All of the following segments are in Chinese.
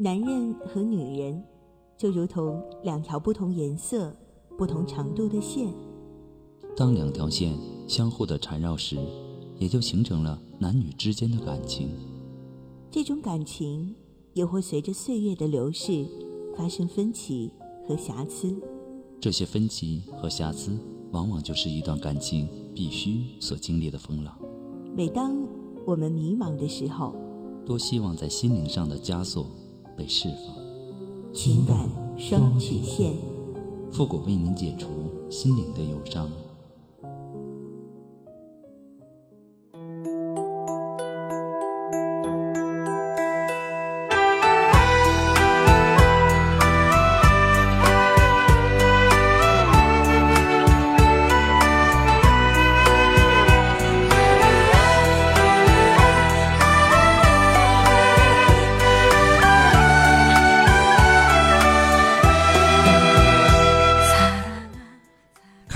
男人和女人就如同两条不同颜色、不同长度的线。当两条线相互的缠绕时，也就形成了男女之间的感情。这种感情也会随着岁月的流逝发生分歧和瑕疵。这些分歧和瑕疵，往往就是一段感情必须所经历的风浪。每当我们迷茫的时候，多希望在心灵上的枷锁被释放。情感双曲线，复古为您解除心灵的忧伤。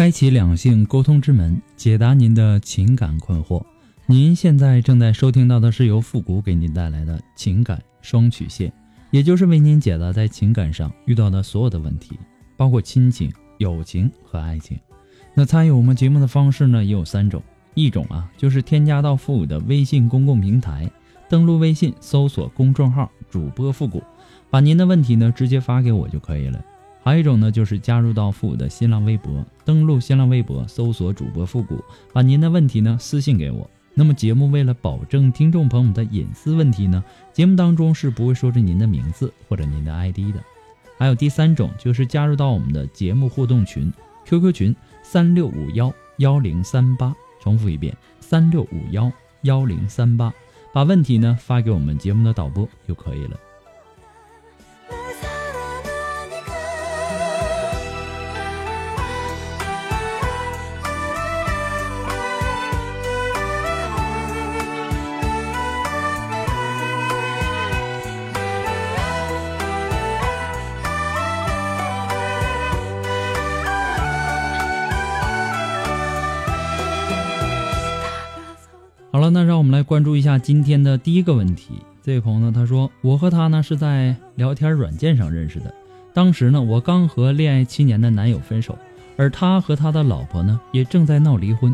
开启两性沟通之门，解答您的情感困惑。您现在正在收听到的是由复古给您带来的情感双曲线，也就是为您解答在情感上遇到的所有的问题，包括亲情、友情和爱情。那参与我们节目的方式呢，也有三种：一种啊，就是添加到复古的微信公共平台，登录微信搜索公众号“主播复古”，把您的问题呢直接发给我就可以了。还有一种呢，就是加入到复古的新浪微博，登录新浪微博，搜索主播复古，把您的问题呢私信给我。那么节目为了保证听众朋友们的隐私问题呢，节目当中是不会说着您的名字或者您的 ID 的。还有第三种，就是加入到我们的节目互动群，QQ 群三六五幺幺零三八，重复一遍三六五幺幺零三八，把问题呢发给我们节目的导播就可以了。好了，那让我们来关注一下今天的第一个问题。这位朋友呢，他说我和他呢是在聊天软件上认识的，当时呢我刚和恋爱七年的男友分手，而他和他的老婆呢也正在闹离婚，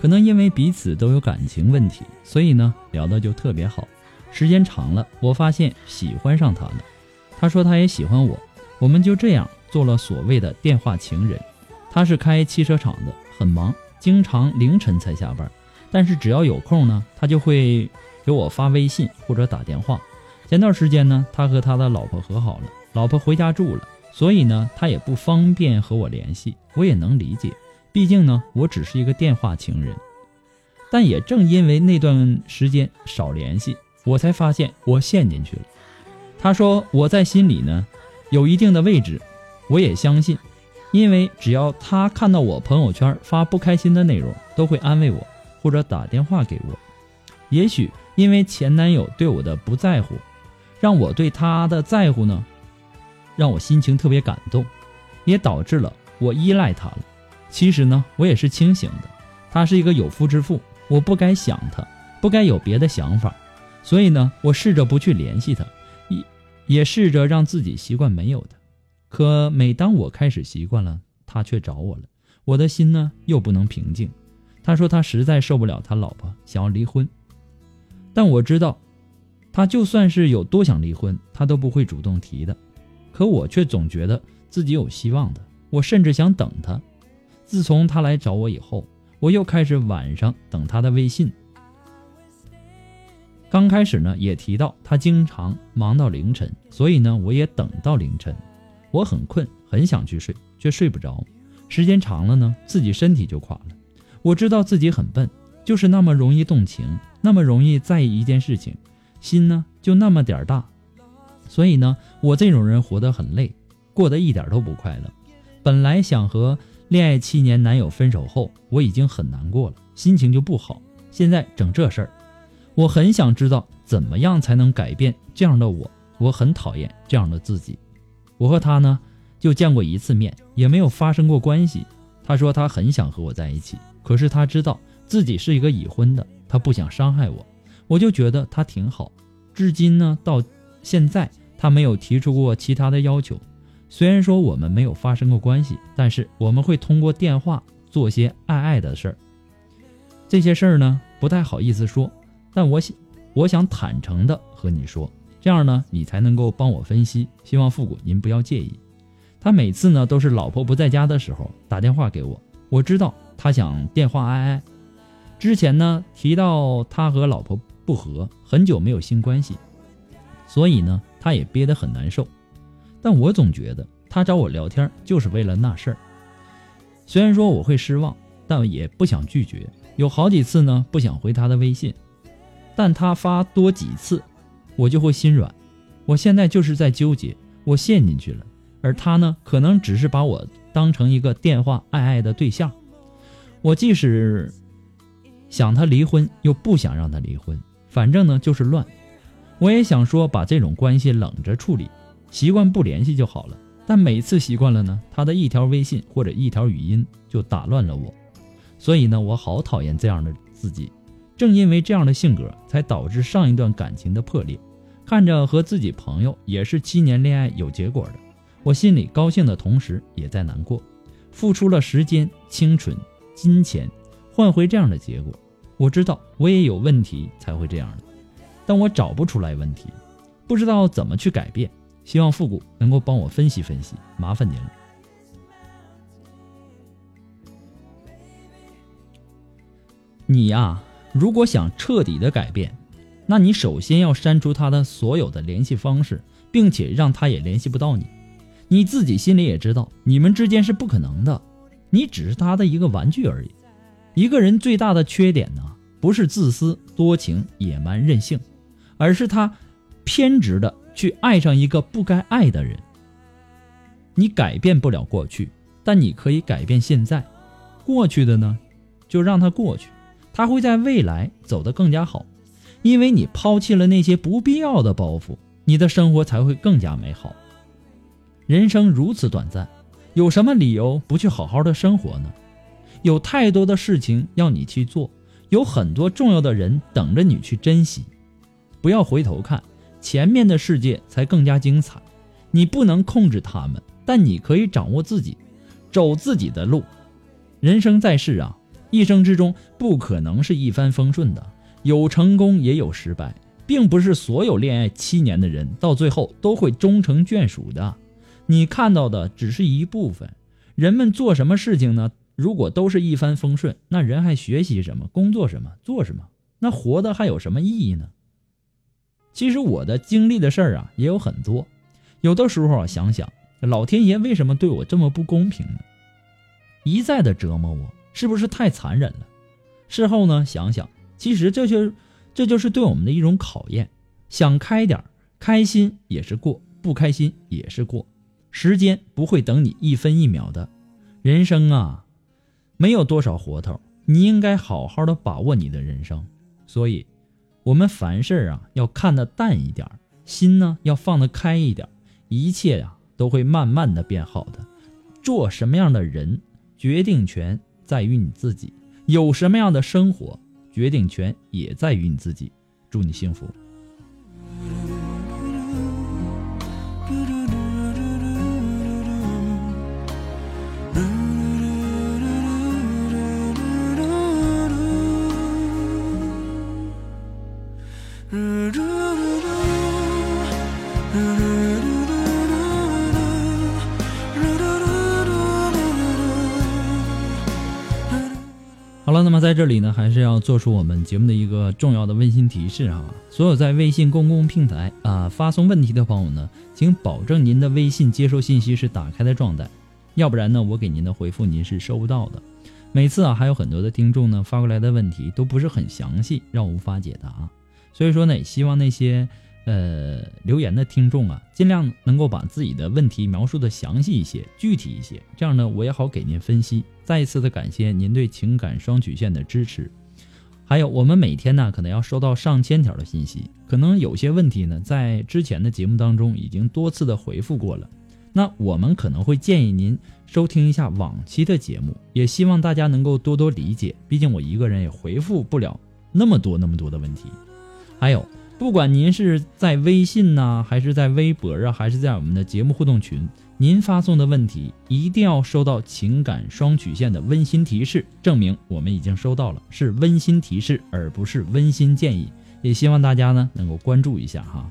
可能因为彼此都有感情问题，所以呢聊的就特别好。时间长了，我发现喜欢上他了，他说他也喜欢我，我们就这样做了所谓的电话情人。他是开汽车厂的，很忙，经常凌晨才下班。但是只要有空呢，他就会给我发微信或者打电话。前段时间呢，他和他的老婆和好了，老婆回家住了，所以呢，他也不方便和我联系。我也能理解，毕竟呢，我只是一个电话情人。但也正因为那段时间少联系，我才发现我陷进去了。他说我在心里呢有一定的位置，我也相信，因为只要他看到我朋友圈发不开心的内容，都会安慰我。或者打电话给我，也许因为前男友对我的不在乎，让我对他的在乎呢，让我心情特别感动，也导致了我依赖他了。其实呢，我也是清醒的，他是一个有夫之妇，我不该想他，不该有别的想法，所以呢，我试着不去联系他，也也试着让自己习惯没有的。可每当我开始习惯了，他却找我了，我的心呢又不能平静。他说他实在受不了他老婆，想要离婚。但我知道，他就算是有多想离婚，他都不会主动提的。可我却总觉得自己有希望的，我甚至想等他。自从他来找我以后，我又开始晚上等他的微信。刚开始呢，也提到他经常忙到凌晨，所以呢，我也等到凌晨。我很困，很想去睡，却睡不着。时间长了呢，自己身体就垮了。我知道自己很笨，就是那么容易动情，那么容易在意一件事情，心呢就那么点大。所以呢，我这种人活得很累，过得一点都不快乐。本来想和恋爱七年男友分手后，我已经很难过了，心情就不好。现在整这事儿，我很想知道怎么样才能改变这样的我。我很讨厌这样的自己。我和他呢就见过一次面，也没有发生过关系。他说他很想和我在一起。可是他知道自己是一个已婚的，他不想伤害我，我就觉得他挺好。至今呢，到现在他没有提出过其他的要求。虽然说我们没有发生过关系，但是我们会通过电话做些爱爱的事儿。这些事儿呢，不太好意思说，但我想，我想坦诚的和你说，这样呢，你才能够帮我分析。希望复古您不要介意。他每次呢都是老婆不在家的时候打电话给我，我知道他想电话爱爱。之前呢提到他和老婆不和，很久没有性关系，所以呢他也憋得很难受。但我总觉得他找我聊天就是为了那事儿。虽然说我会失望，但也不想拒绝。有好几次呢不想回他的微信，但他发多几次，我就会心软。我现在就是在纠结，我陷进去了，而他呢可能只是把我当成一个电话爱爱的对象。我即使想他离婚，又不想让他离婚，反正呢就是乱。我也想说把这种关系冷着处理。习惯不联系就好了，但每次习惯了呢，他的一条微信或者一条语音就打乱了我，所以呢，我好讨厌这样的自己。正因为这样的性格，才导致上一段感情的破裂。看着和自己朋友也是七年恋爱有结果的，我心里高兴的同时也在难过。付出了时间、青春、金钱，换回这样的结果，我知道我也有问题才会这样的，但我找不出来问题，不知道怎么去改变。希望复古能够帮我分析分析，麻烦您了。你呀，如果想彻底的改变，那你首先要删除他的所有的联系方式，并且让他也联系不到你。你自己心里也知道，你们之间是不可能的，你只是他的一个玩具而已。一个人最大的缺点呢，不是自私、多情、野蛮、任性，而是他偏执的。去爱上一个不该爱的人。你改变不了过去，但你可以改变现在。过去的呢，就让它过去，它会在未来走得更加好。因为你抛弃了那些不必要的包袱，你的生活才会更加美好。人生如此短暂，有什么理由不去好好的生活呢？有太多的事情要你去做，有很多重要的人等着你去珍惜。不要回头看。前面的世界才更加精彩，你不能控制他们，但你可以掌握自己，走自己的路。人生在世啊，一生之中不可能是一帆风顺的，有成功也有失败，并不是所有恋爱七年的人到最后都会终成眷属的。你看到的只是一部分。人们做什么事情呢？如果都是一帆风顺，那人还学习什么？工作什么？做什么？那活的还有什么意义呢？其实我的经历的事儿啊也有很多，有的时候啊想想，老天爷为什么对我这么不公平呢？一再的折磨我，是不是太残忍了？事后呢想想，其实这就这就是对我们的一种考验。想开点开心也是过，不开心也是过。时间不会等你一分一秒的，人生啊，没有多少活头，你应该好好的把握你的人生。所以。我们凡事啊要看得淡一点，心呢要放得开一点，一切呀都会慢慢的变好的。做什么样的人，决定权在于你自己；有什么样的生活，决定权也在于你自己。祝你幸福。在这里呢，还是要做出我们节目的一个重要的温馨提示哈。所有在微信公共平台啊发送问题的朋友呢，请保证您的微信接收信息是打开的状态，要不然呢，我给您的回复您是收不到的。每次啊，还有很多的听众呢发过来的问题都不是很详细，让我无法解答。所以说呢，也希望那些。呃，留言的听众啊，尽量能够把自己的问题描述的详细一些、具体一些，这样呢，我也好给您分析。再一次的感谢您对情感双曲线的支持。还有，我们每天呢，可能要收到上千条的信息，可能有些问题呢，在之前的节目当中已经多次的回复过了。那我们可能会建议您收听一下往期的节目，也希望大家能够多多理解，毕竟我一个人也回复不了那么多那么多的问题。还有。不管您是在微信呢，还是在微博啊，还是在我们的节目互动群，您发送的问题一定要收到情感双曲线的温馨提示，证明我们已经收到了，是温馨提示，而不是温馨建议。也希望大家呢能够关注一下哈。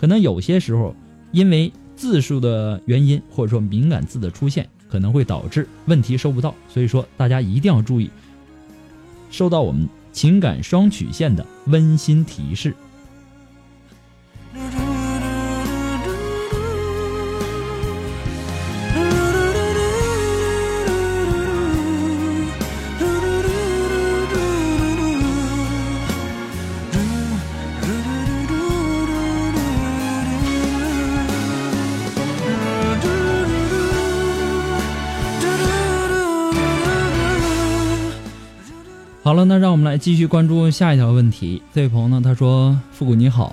可能有些时候因为字数的原因，或者说敏感字的出现，可能会导致问题收不到，所以说大家一定要注意，收到我们。情感双曲线的温馨提示。好了，那让我们来继续关注下一条问题。这位朋友呢，他说：“复古你好，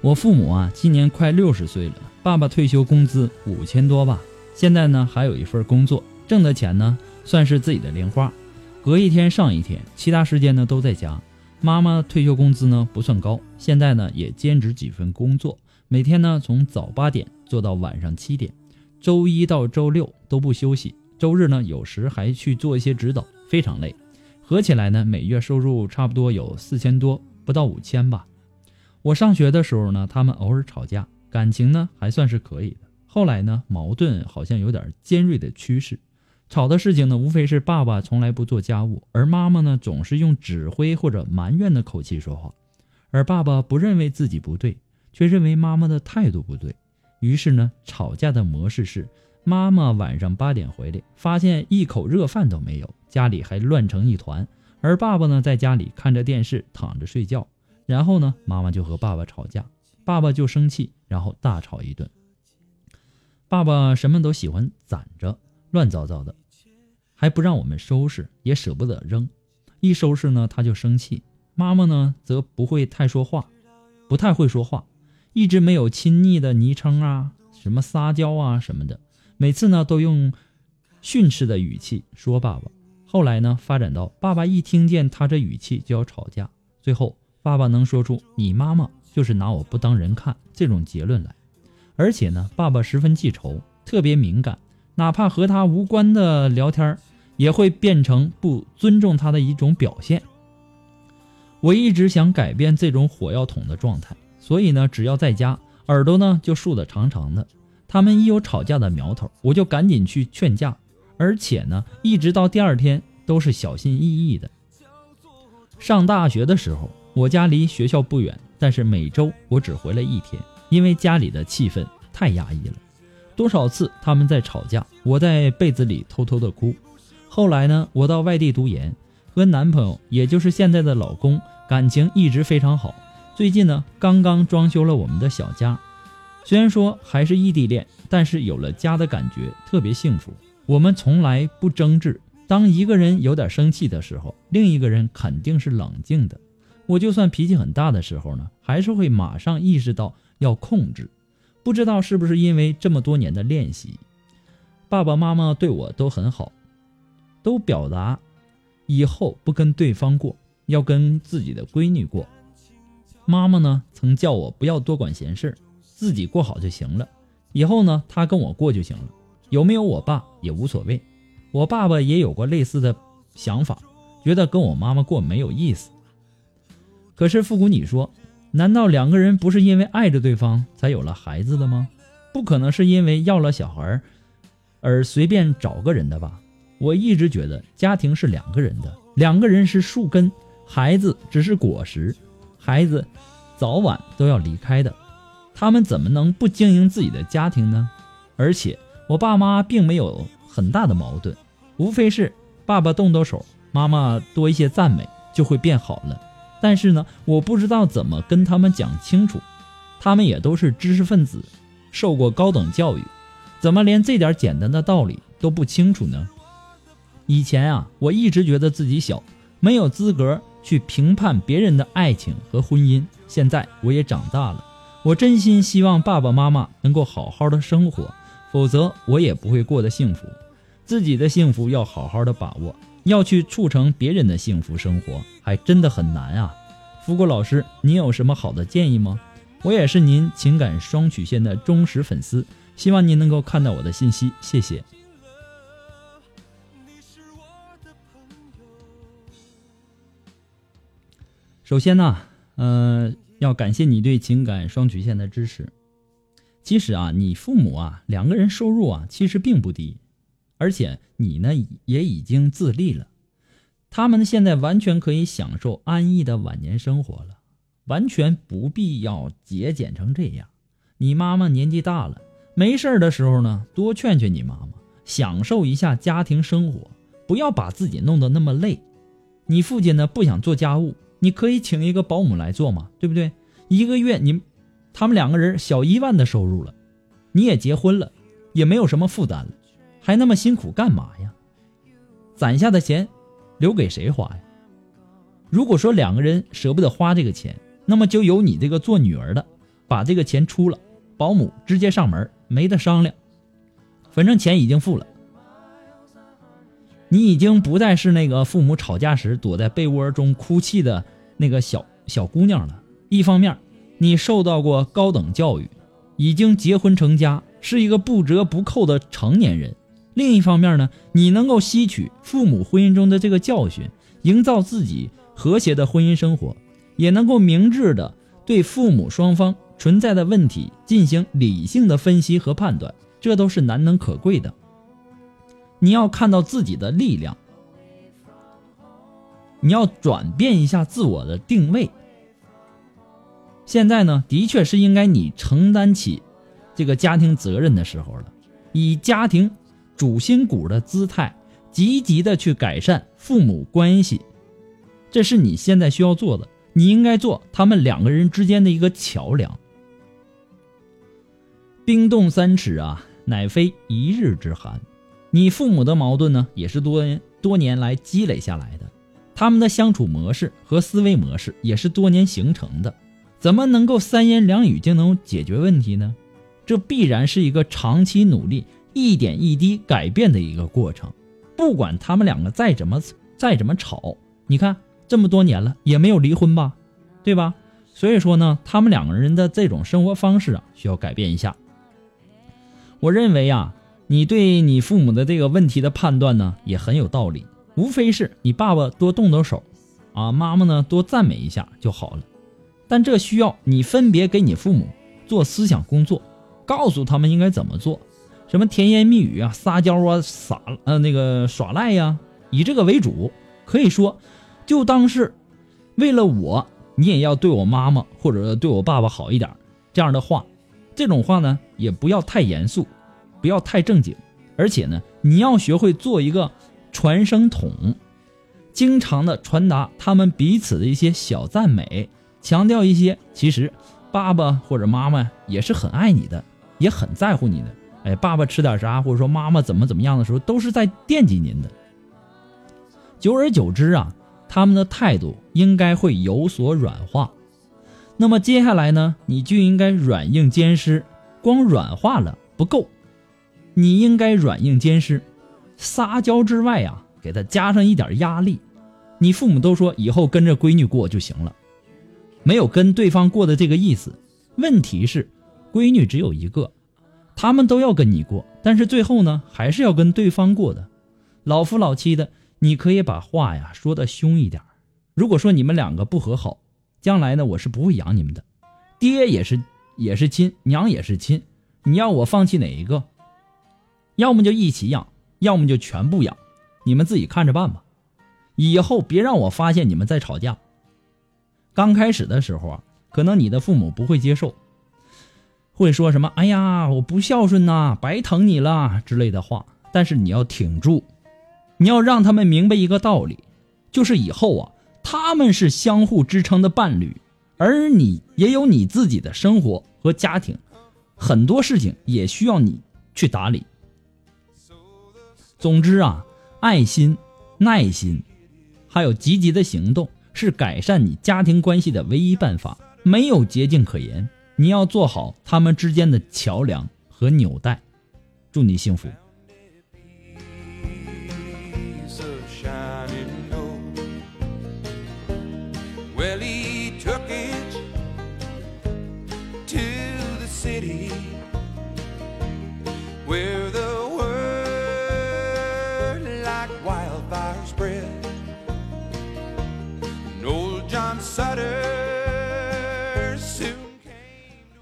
我父母啊今年快六十岁了，爸爸退休工资五千多吧，现在呢还有一份工作，挣的钱呢算是自己的零花，隔一天上一天，其他时间呢都在家。妈妈退休工资呢不算高，现在呢也兼职几份工作，每天呢从早八点做到晚上七点，周一到周六都不休息，周日呢有时还去做一些指导，非常累。”合起来呢，每月收入差不多有四千多，不到五千吧。我上学的时候呢，他们偶尔吵架，感情呢还算是可以的。后来呢，矛盾好像有点尖锐的趋势。吵的事情呢，无非是爸爸从来不做家务，而妈妈呢总是用指挥或者埋怨的口气说话，而爸爸不认为自己不对，却认为妈妈的态度不对。于是呢，吵架的模式是。妈妈晚上八点回来，发现一口热饭都没有，家里还乱成一团。而爸爸呢，在家里看着电视，躺着睡觉。然后呢，妈妈就和爸爸吵架，爸爸就生气，然后大吵一顿。爸爸什么都喜欢攒着，乱糟糟的，还不让我们收拾，也舍不得扔。一收拾呢，他就生气。妈妈呢，则不会太说话，不太会说话，一直没有亲昵的昵称啊，什么撒娇啊什么的。每次呢，都用训斥的语气说爸爸。后来呢，发展到爸爸一听见他这语气就要吵架，最后爸爸能说出“你妈妈就是拿我不当人看”这种结论来。而且呢，爸爸十分记仇，特别敏感，哪怕和他无关的聊天也会变成不尊重他的一种表现。我一直想改变这种火药桶的状态，所以呢，只要在家，耳朵呢就竖得长长的。他们一有吵架的苗头，我就赶紧去劝架，而且呢，一直到第二天都是小心翼翼的。上大学的时候，我家离学校不远，但是每周我只回来一天，因为家里的气氛太压抑了。多少次他们在吵架，我在被子里偷偷的哭。后来呢，我到外地读研，和男朋友，也就是现在的老公，感情一直非常好。最近呢，刚刚装修了我们的小家。虽然说还是异地恋，但是有了家的感觉特别幸福。我们从来不争执，当一个人有点生气的时候，另一个人肯定是冷静的。我就算脾气很大的时候呢，还是会马上意识到要控制。不知道是不是因为这么多年的练习，爸爸妈妈对我都很好，都表达以后不跟对方过，要跟自己的闺女过。妈妈呢，曾叫我不要多管闲事。自己过好就行了，以后呢，他跟我过就行了，有没有我爸也无所谓。我爸爸也有过类似的想法，觉得跟我妈妈过没有意思。可是复古，你说，难道两个人不是因为爱着对方才有了孩子的吗？不可能是因为要了小孩而随便找个人的吧？我一直觉得家庭是两个人的，两个人是树根，孩子只是果实，孩子早晚都要离开的。他们怎么能不经营自己的家庭呢？而且我爸妈并没有很大的矛盾，无非是爸爸动动手，妈妈多一些赞美就会变好了。但是呢，我不知道怎么跟他们讲清楚，他们也都是知识分子，受过高等教育，怎么连这点简单的道理都不清楚呢？以前啊，我一直觉得自己小，没有资格去评判别人的爱情和婚姻。现在我也长大了。我真心希望爸爸妈妈能够好好的生活，否则我也不会过得幸福。自己的幸福要好好的把握，要去促成别人的幸福生活，还真的很难啊！福国老师，您有什么好的建议吗？我也是您情感双曲线的忠实粉丝，希望您能够看到我的信息，谢谢。首先呢，呃，要感谢你对情感双曲线的支持。其实啊，你父母啊两个人收入啊其实并不低，而且你呢也已经自立了，他们现在完全可以享受安逸的晚年生活了，完全不必要节俭成这样。你妈妈年纪大了，没事的时候呢，多劝劝你妈妈，享受一下家庭生活，不要把自己弄得那么累。你父亲呢不想做家务，你可以请一个保姆来做嘛，对不对？一个月你。他们两个人小一万的收入了，你也结婚了，也没有什么负担了，还那么辛苦干嘛呀？攒下的钱留给谁花呀？如果说两个人舍不得花这个钱，那么就由你这个做女儿的把这个钱出了，保姆直接上门，没得商量。反正钱已经付了，你已经不再是那个父母吵架时躲在被窝中哭泣的那个小小姑娘了。一方面。你受到过高等教育，已经结婚成家，是一个不折不扣的成年人。另一方面呢，你能够吸取父母婚姻中的这个教训，营造自己和谐的婚姻生活，也能够明智的对父母双方存在的问题进行理性的分析和判断，这都是难能可贵的。你要看到自己的力量，你要转变一下自我的定位。现在呢，的确是应该你承担起这个家庭责任的时候了，以家庭主心骨的姿态，积极的去改善父母关系，这是你现在需要做的。你应该做他们两个人之间的一个桥梁。冰冻三尺啊，乃非一日之寒。你父母的矛盾呢，也是多多年来积累下来的，他们的相处模式和思维模式也是多年形成的。怎么能够三言两语就能解决问题呢？这必然是一个长期努力、一点一滴改变的一个过程。不管他们两个再怎么再怎么吵，你看这么多年了也没有离婚吧，对吧？所以说呢，他们两个人的这种生活方式啊，需要改变一下。我认为啊，你对你父母的这个问题的判断呢，也很有道理。无非是你爸爸多动动手，啊，妈妈呢多赞美一下就好了。但这需要你分别给你父母做思想工作，告诉他们应该怎么做，什么甜言蜜语啊、撒娇啊、撒呃那个耍赖呀，以这个为主。可以说，就当是为了我，你也要对我妈妈或者对我爸爸好一点。这样的话，这种话呢也不要太严肃，不要太正经，而且呢，你要学会做一个传声筒，经常的传达他们彼此的一些小赞美。强调一些，其实爸爸或者妈妈也是很爱你的，也很在乎你的。哎，爸爸吃点啥，或者说妈妈怎么怎么样的时候，都是在惦记您的。久而久之啊，他们的态度应该会有所软化。那么接下来呢，你就应该软硬兼施。光软化了不够，你应该软硬兼施。撒娇之外啊，给他加上一点压力。你父母都说以后跟着闺女过就行了。没有跟对方过的这个意思，问题是，闺女只有一个，他们都要跟你过，但是最后呢，还是要跟对方过的。老夫老妻的，你可以把话呀说的凶一点。如果说你们两个不和好，将来呢，我是不会养你们的。爹也是也是亲，娘也是亲，你要我放弃哪一个？要么就一起养，要么就全部养，你们自己看着办吧。以后别让我发现你们在吵架。刚开始的时候啊，可能你的父母不会接受，会说什么“哎呀，我不孝顺呐，白疼你了”之类的话。但是你要挺住，你要让他们明白一个道理，就是以后啊，他们是相互支撑的伴侣，而你也有你自己的生活和家庭，很多事情也需要你去打理。总之啊，爱心、耐心，还有积极的行动。是改善你家庭关系的唯一办法，没有捷径可言。你要做好他们之间的桥梁和纽带。祝你幸福。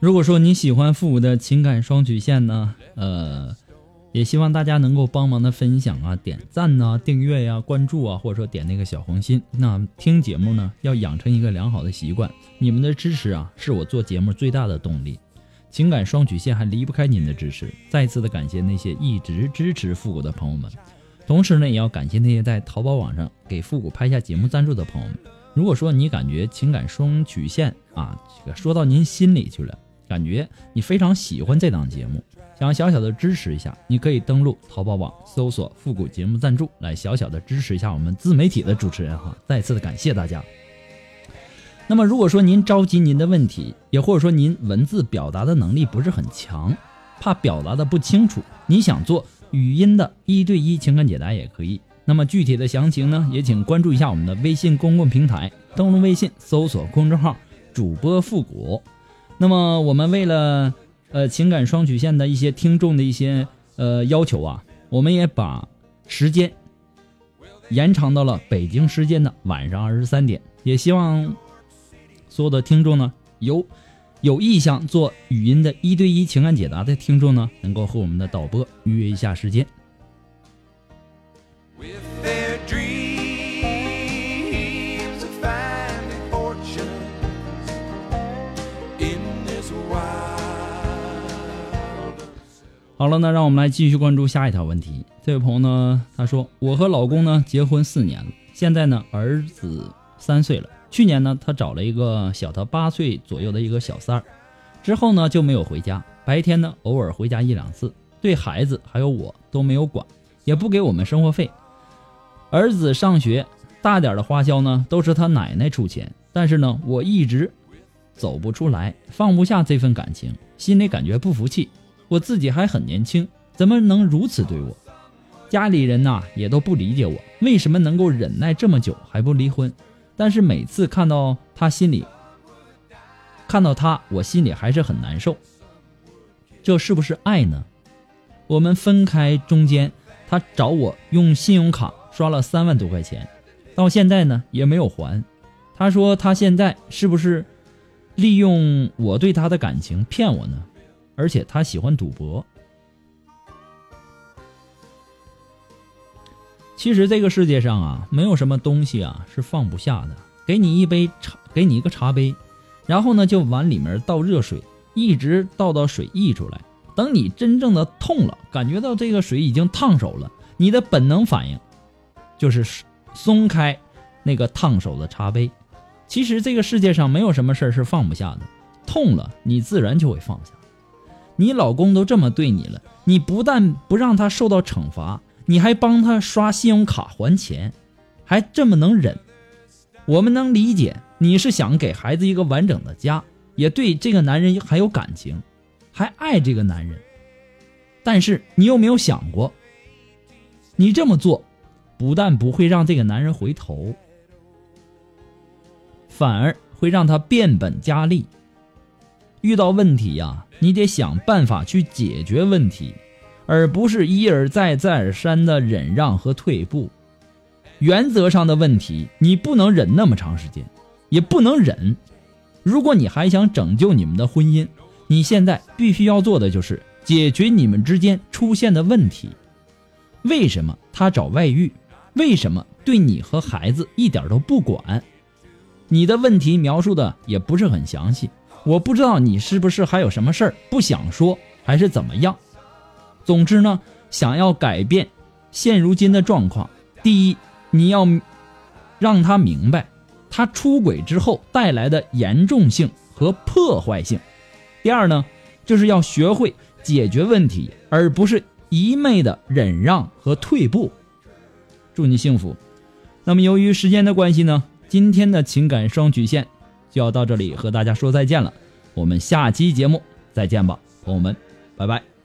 如果说你喜欢复古的情感双曲线呢，呃，也希望大家能够帮忙的分享啊、点赞呐、订阅呀、关注啊，或者说点那个小红心。那听节目呢，要养成一个良好的习惯。你们的支持啊，是我做节目最大的动力。情感双曲线还离不开您的支持。再次的感谢那些一直支持复古的朋友们，同时呢，也要感谢那些在淘宝网上给复古拍下节目赞助的朋友们。如果说你感觉情感双曲线啊，这个说到您心里去了。感觉你非常喜欢这档节目，想小小的支持一下，你可以登录淘宝网搜索“复古节目赞助”来小小的支持一下我们自媒体的主持人哈。再次的感谢大家。那么如果说您着急您的问题，也或者说您文字表达的能力不是很强，怕表达的不清楚，你想做语音的一对一情感解答也可以。那么具体的详情呢，也请关注一下我们的微信公共平台，登录微信搜索公众号“主播复古”。那么我们为了呃情感双曲线的一些听众的一些呃要求啊，我们也把时间延长到了北京时间的晚上二十三点。也希望所有的听众呢，有有意向做语音的一对一情感解答的听众呢，能够和我们的导播预约一下时间。好了，那让我们来继续关注下一条问题。这位朋友呢，他说：“我和老公呢结婚四年了，现在呢儿子三岁了。去年呢，他找了一个小他八岁左右的一个小三儿，之后呢就没有回家。白天呢偶尔回家一两次，对孩子还有我都没有管，也不给我们生活费。儿子上学大点的花销呢都是他奶奶出钱，但是呢我一直走不出来，放不下这份感情，心里感觉不服气。”我自己还很年轻，怎么能如此对我？家里人呐也都不理解我，为什么能够忍耐这么久还不离婚？但是每次看到他心里，看到他，我心里还是很难受。这是不是爱呢？我们分开中间，他找我用信用卡刷了三万多块钱，到现在呢也没有还。他说他现在是不是利用我对他的感情骗我呢？而且他喜欢赌博。其实这个世界上啊，没有什么东西啊是放不下的。给你一杯茶，给你一个茶杯，然后呢就往里面倒热水，一直倒到水溢出来。等你真正的痛了，感觉到这个水已经烫手了，你的本能反应就是松开那个烫手的茶杯。其实这个世界上没有什么事儿是放不下的，痛了你自然就会放下。你老公都这么对你了，你不但不让他受到惩罚，你还帮他刷信用卡还钱，还这么能忍。我们能理解你是想给孩子一个完整的家，也对这个男人还有感情，还爱这个男人。但是你有没有想过，你这么做，不但不会让这个男人回头，反而会让他变本加厉。遇到问题呀，你得想办法去解决问题，而不是一而再、再而三的忍让和退步。原则上的问题，你不能忍那么长时间，也不能忍。如果你还想拯救你们的婚姻，你现在必须要做的就是解决你们之间出现的问题。为什么他找外遇？为什么对你和孩子一点都不管？你的问题描述的也不是很详细。我不知道你是不是还有什么事儿不想说，还是怎么样？总之呢，想要改变现如今的状况，第一，你要让他明白他出轨之后带来的严重性和破坏性；第二呢，就是要学会解决问题，而不是一昧的忍让和退步。祝你幸福。那么，由于时间的关系呢，今天的情感双曲线。就要到这里和大家说再见了，我们下期节目再见吧，朋友们，拜拜。